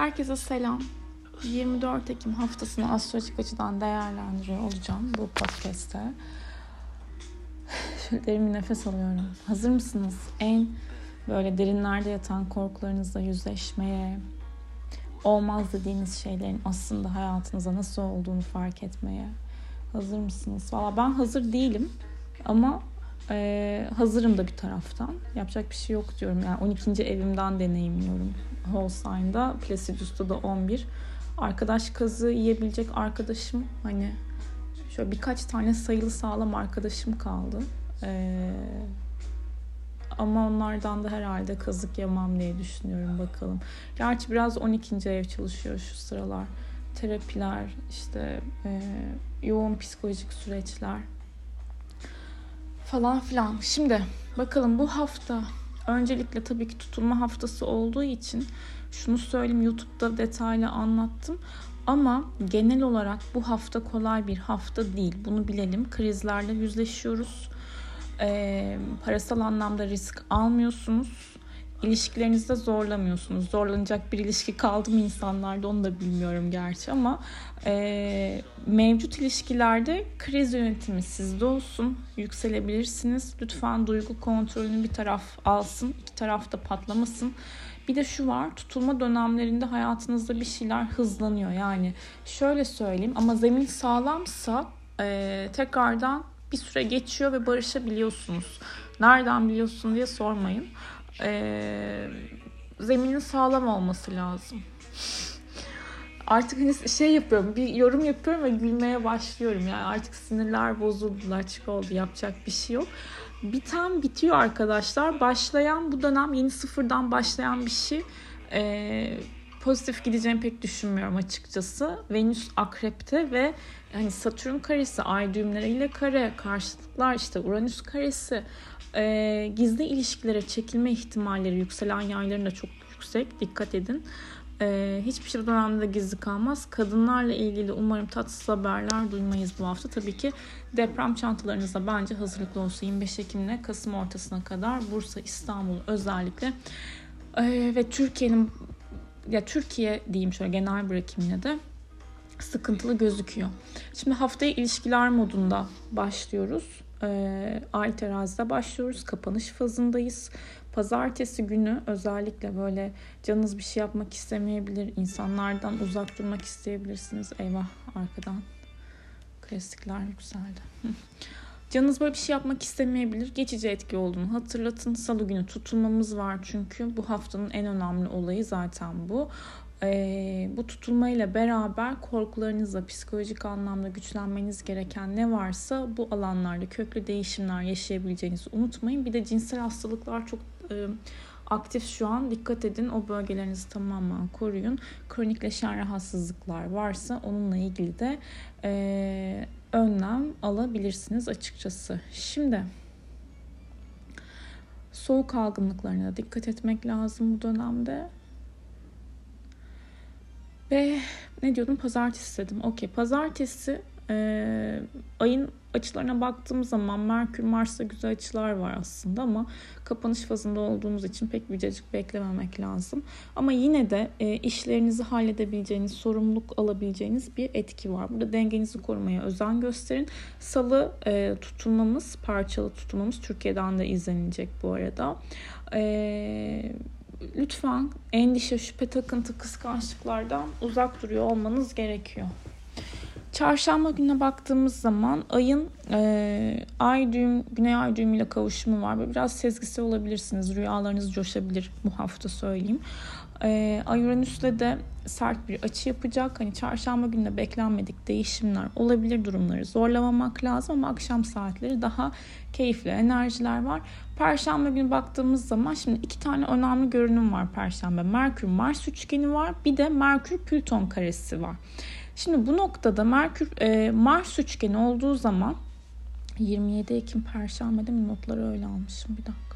Herkese selam. 24 Ekim haftasını astrolojik açıdan değerlendiriyor olacağım bu podcast'te. Şöyle derin bir nefes alıyorum. Hazır mısınız? En böyle derinlerde yatan korkularınızla yüzleşmeye, olmaz dediğiniz şeylerin aslında hayatınıza nasıl olduğunu fark etmeye hazır mısınız? Valla ben hazır değilim ama e, hazırım da bir taraftan. Yapacak bir şey yok diyorum. Yani 12. evimden deneyimliyorum. Holstein'da, Placidus'ta da 11. Arkadaş kazı yiyebilecek arkadaşım hani şöyle birkaç tane sayılı sağlam arkadaşım kaldı. Ee, ama onlardan da herhalde kazık yemem diye düşünüyorum bakalım. Gerçi biraz 12. ev çalışıyor şu sıralar. Terapiler, işte e, yoğun psikolojik süreçler falan filan. Şimdi bakalım bu hafta öncelikle tabii ki tutulma haftası olduğu için şunu söyleyeyim YouTube'da detaylı anlattım. Ama genel olarak bu hafta kolay bir hafta değil. Bunu bilelim. Krizlerle yüzleşiyoruz. Ee, parasal anlamda risk almıyorsunuz. İlişkilerinizde zorlamıyorsunuz. Zorlanacak bir ilişki kaldı mı insanlarda onu da bilmiyorum gerçi ama e, mevcut ilişkilerde kriz yönetimi sizde olsun. Yükselebilirsiniz. Lütfen duygu kontrolünü bir taraf alsın. iki taraf da patlamasın. Bir de şu var tutulma dönemlerinde hayatınızda bir şeyler hızlanıyor. Yani şöyle söyleyeyim ama zemin sağlamsa e, tekrardan bir süre geçiyor ve barışabiliyorsunuz. Nereden biliyorsun diye sormayın. E, zeminin sağlam olması lazım. Artık hani şey yapıyorum, bir yorum yapıyorum ve gülmeye başlıyorum. Yani artık sinirler bozuldu, açık oldu, yapacak bir şey yok biten bitiyor arkadaşlar. Başlayan bu dönem yeni sıfırdan başlayan bir şey. Ee, pozitif gideceğimi pek düşünmüyorum açıkçası. Venüs akrepte ve hani Satürn karesi, ay düğümleriyle kare, karşılıklar işte Uranüs karesi, e, gizli ilişkilere çekilme ihtimalleri yükselen yayların da çok yüksek. Dikkat edin. Ee, hiçbir şey dönemde gizli kalmaz. Kadınlarla ilgili umarım tatsız haberler duymayız bu hafta. Tabii ki deprem çantalarınızda bence hazırlıklı olsun. 25 Ekim'le Kasım ortasına kadar Bursa, İstanbul özellikle ee, ve Türkiye'nin ya Türkiye diyeyim şöyle genel bırakayım de sıkıntılı gözüküyor. Şimdi haftaya ilişkiler modunda başlıyoruz. Ee, Ay terazide başlıyoruz. Kapanış fazındayız. Pazartesi günü özellikle böyle canınız bir şey yapmak istemeyebilir. insanlardan uzak durmak isteyebilirsiniz. Eyvah arkadan klasikler yükseldi. Canınız böyle bir şey yapmak istemeyebilir. Geçici etki olduğunu hatırlatın. Salı günü tutulmamız var çünkü bu haftanın en önemli olayı zaten bu e, bu tutulmayla beraber korkularınızla psikolojik anlamda güçlenmeniz gereken ne varsa bu alanlarda köklü değişimler yaşayabileceğinizi unutmayın. Bir de cinsel hastalıklar çok e, aktif şu an. Dikkat edin o bölgelerinizi tamamen koruyun. Kronikleşen rahatsızlıklar varsa onunla ilgili de e, önlem alabilirsiniz açıkçası. Şimdi soğuk algınlıklarına dikkat etmek lazım bu dönemde. Ve ne diyordum? Pazartesi dedim. Okey. Pazartesi e, ayın açılarına baktığımız zaman Merkür Mars'ta güzel açılar var aslında ama kapanış fazında olduğumuz için pek vicacık beklememek lazım. Ama yine de e, işlerinizi halledebileceğiniz, sorumluluk alabileceğiniz bir etki var. Burada dengenizi korumaya özen gösterin. Salı e, tutulmamız, parçalı tutulmamız Türkiye'den de izlenilecek bu arada. Eee lütfen endişe, şüphe, takıntı, kıskançlıklardan uzak duruyor olmanız gerekiyor. Çarşamba gününe baktığımız zaman ayın e, ay düğüm, güney ay düğümüyle kavuşumu var. Biraz sezgisi olabilirsiniz. Rüyalarınız coşabilir bu hafta söyleyeyim. E, ay Uranüs'le de sert bir açı yapacak. Hani çarşamba gününe beklenmedik değişimler olabilir durumları zorlamamak lazım ama akşam saatleri daha keyifli enerjiler var. Perşembe günü baktığımız zaman şimdi iki tane önemli görünüm var Perşembe. Merkür Mars üçgeni var. Bir de Merkür Plüton karesi var. Şimdi bu noktada Merkür e, Mars üçgeni olduğu zaman 27 Ekim Perşembe değil mi? Notları öyle almışım bir dakika.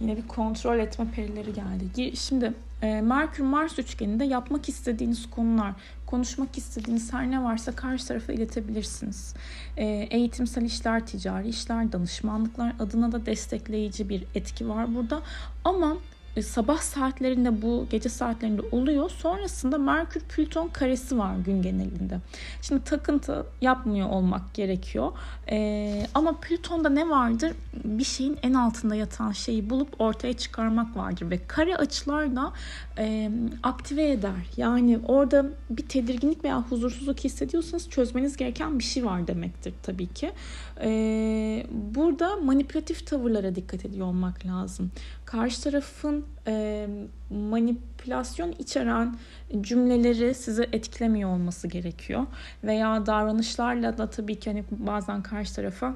Yine bir kontrol etme perileri geldi. Şimdi e, Merkür Mars üçgeninde yapmak istediğiniz konular, konuşmak istediğiniz her ne varsa karşı tarafa iletebilirsiniz. E, eğitimsel işler, ticari işler, danışmanlıklar adına da destekleyici bir etki var burada. Ama sabah saatlerinde bu gece saatlerinde oluyor. Sonrasında Merkür Plüton karesi var gün genelinde. Şimdi takıntı yapmıyor olmak gerekiyor. Ee, ama Plüton'da ne vardır? Bir şeyin en altında yatan şeyi bulup ortaya çıkarmak vardır ve kare açılar da e, aktive eder. Yani orada bir tedirginlik veya huzursuzluk hissediyorsanız çözmeniz gereken bir şey var demektir tabii ki. Ee, burada manipülatif tavırlara dikkat ediyor olmak lazım. Karşı tarafın e, manipülasyon içeren cümleleri sizi etkilemiyor olması gerekiyor. Veya davranışlarla da tabii ki hani bazen karşı tarafa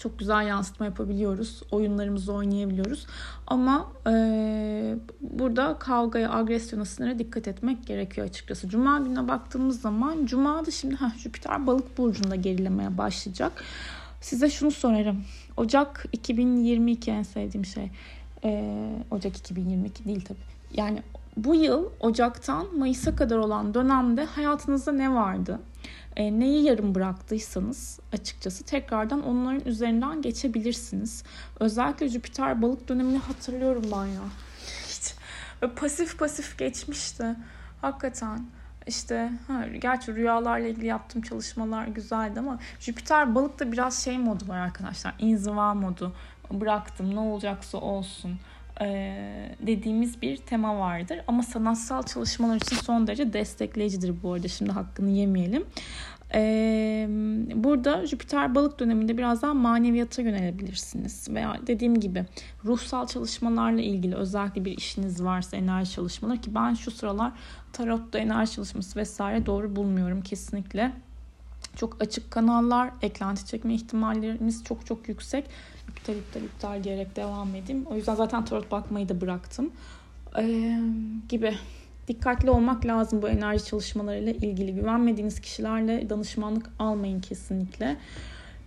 çok güzel yansıtma yapabiliyoruz. Oyunlarımızı oynayabiliyoruz. Ama e, burada kavgaya, agresyona, sinire dikkat etmek gerekiyor açıkçası. Cuma gününe baktığımız zaman Cuma'da şimdi heh, Jüpiter balık burcunda gerilemeye başlayacak. Size şunu sorarım. Ocak 2022 en sevdiğim şey. Ee, Ocak 2022 değil tabii. Yani bu yıl Ocak'tan Mayıs'a kadar olan dönemde hayatınızda ne vardı? E, neyi yarım bıraktıysanız açıkçası tekrardan onların üzerinden geçebilirsiniz. Özellikle Jüpiter balık dönemini hatırlıyorum ben ya. Hiç. Pasif pasif geçmişti. Hakikaten. İşte ha, gerçi rüyalarla ilgili yaptığım çalışmalar güzeldi ama Jüpiter balıkta biraz şey modu var arkadaşlar. İnziva modu. Bıraktım ne olacaksa olsun dediğimiz bir tema vardır. Ama sanatsal çalışmalar için son derece destekleyicidir bu arada. Şimdi hakkını yemeyelim. Burada Jüpiter balık döneminde biraz daha maneviyata yönelebilirsiniz. Veya dediğim gibi ruhsal çalışmalarla ilgili özellikle bir işiniz varsa enerji çalışmaları ki ben şu sıralar tarotta enerji çalışması vesaire doğru bulmuyorum kesinlikle. Çok açık kanallar, eklenti çekme ihtimallerimiz çok çok yüksek. İptal iptal iptal diyerek devam edeyim. O yüzden zaten tarot bakmayı da bıraktım. Ee, gibi dikkatli olmak lazım bu enerji çalışmalarıyla ilgili. Güvenmediğiniz kişilerle danışmanlık almayın kesinlikle.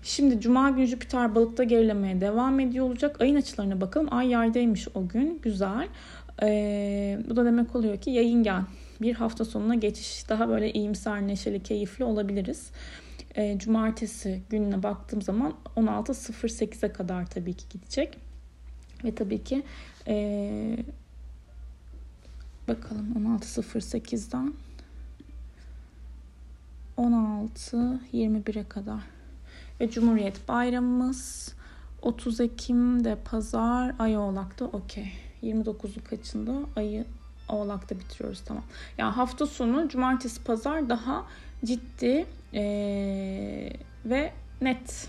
Şimdi Cuma günü Jüpiter balıkta gerilemeye devam ediyor olacak. Ayın açılarına bakalım. Ay yerdeymiş o gün. Güzel. Ee, bu da demek oluyor ki yayın gel. Bir hafta sonuna geçiş daha böyle iyimser, neşeli, keyifli olabiliriz. Ee, cumartesi gününe baktığım zaman 16.08'e kadar tabii ki gidecek. Ve tabii ki ee, Bakalım 16.08'den 16.21'e kadar. Ve Cumhuriyet Bayramımız 30 Ekim'de pazar ay oğlakta okey. 29'u kaçında ayı oğlakta bitiriyoruz tamam. Yani hafta sonu cumartesi pazar daha ciddi ee, ve net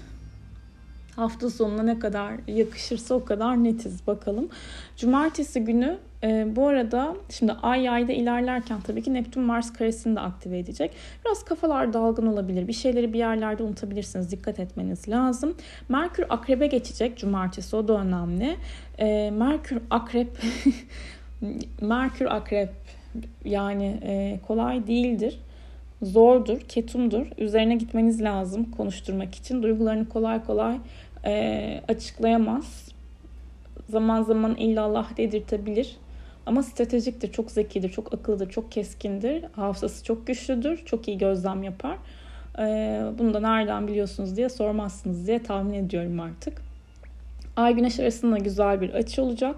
hafta sonuna ne kadar yakışırsa o kadar netiz bakalım. Cumartesi günü e, bu arada şimdi ay yayda ilerlerken tabii ki Neptün Mars karesini de aktive edecek. Biraz kafalar dalgın olabilir. Bir şeyleri bir yerlerde unutabilirsiniz. Dikkat etmeniz lazım. Merkür akrebe geçecek cumartesi o da önemli. E, Merkür akrep Merkür akrep yani e, kolay değildir zordur, ketumdur. Üzerine gitmeniz lazım konuşturmak için. Duygularını kolay kolay e, açıklayamaz. Zaman zaman illallah dedirtebilir. Ama stratejiktir, çok zekidir, çok akıllıdır, çok keskindir. Hafızası çok güçlüdür, çok iyi gözlem yapar. E, bunu da nereden biliyorsunuz diye sormazsınız diye tahmin ediyorum artık. Ay güneş arasında güzel bir açı olacak.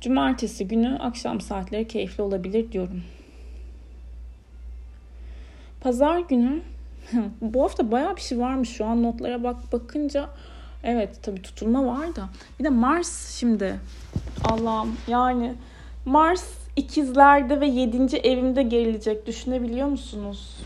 Cumartesi günü akşam saatleri keyifli olabilir diyorum. Pazar günü bu hafta bayağı bir şey varmış şu an notlara bak bakınca evet tabii tutulma var da bir de Mars şimdi Allah'ım yani Mars ikizlerde ve yedinci evimde gerilecek düşünebiliyor musunuz?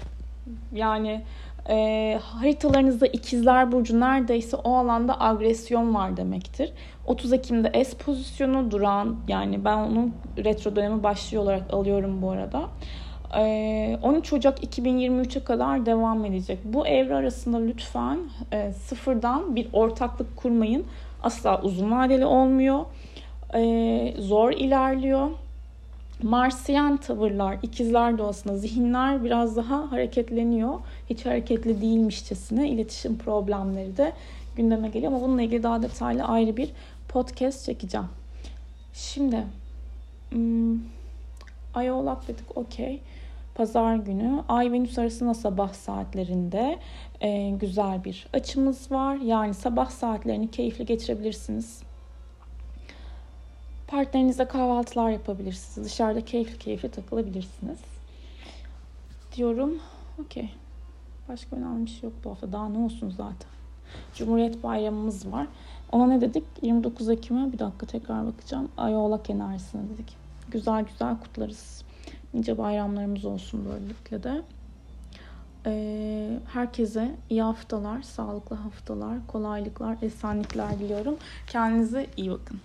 Yani e, haritalarınızda ikizler burcu neredeyse o alanda agresyon var demektir. 30 Ekim'de S pozisyonu duran yani ben onun retro dönemi başlıyor olarak alıyorum bu arada. 13 ee, Ocak 2023'e kadar devam edecek. Bu evre arasında lütfen e, sıfırdan bir ortaklık kurmayın. Asla uzun vadeli olmuyor. E, zor ilerliyor. Marsiyen tavırlar, ikizler doğasında zihinler biraz daha hareketleniyor. Hiç hareketli değilmişçesine iletişim problemleri de gündeme geliyor. Ama bununla ilgili daha detaylı ayrı bir podcast çekeceğim. Şimdi hmm, Ay Oğlak dedik okey. Pazar günü Ay Venüs arasında sabah saatlerinde e, güzel bir açımız var. Yani sabah saatlerini keyifli geçirebilirsiniz. Partnerinizle kahvaltılar yapabilirsiniz. Dışarıda keyifli keyifli takılabilirsiniz. Diyorum. Okey. Başka önemli bir şey yok bu hafta. Daha ne olsun zaten. Cumhuriyet Bayramımız var. Ona ne dedik? 29 Ekim'e bir dakika tekrar bakacağım. Ayoğlak enerjisine dedik. Güzel güzel kutlarız. Nice bayramlarımız olsun böylelikle de. Ee, herkese iyi haftalar, sağlıklı haftalar, kolaylıklar, esenlikler diliyorum. Kendinize iyi bakın.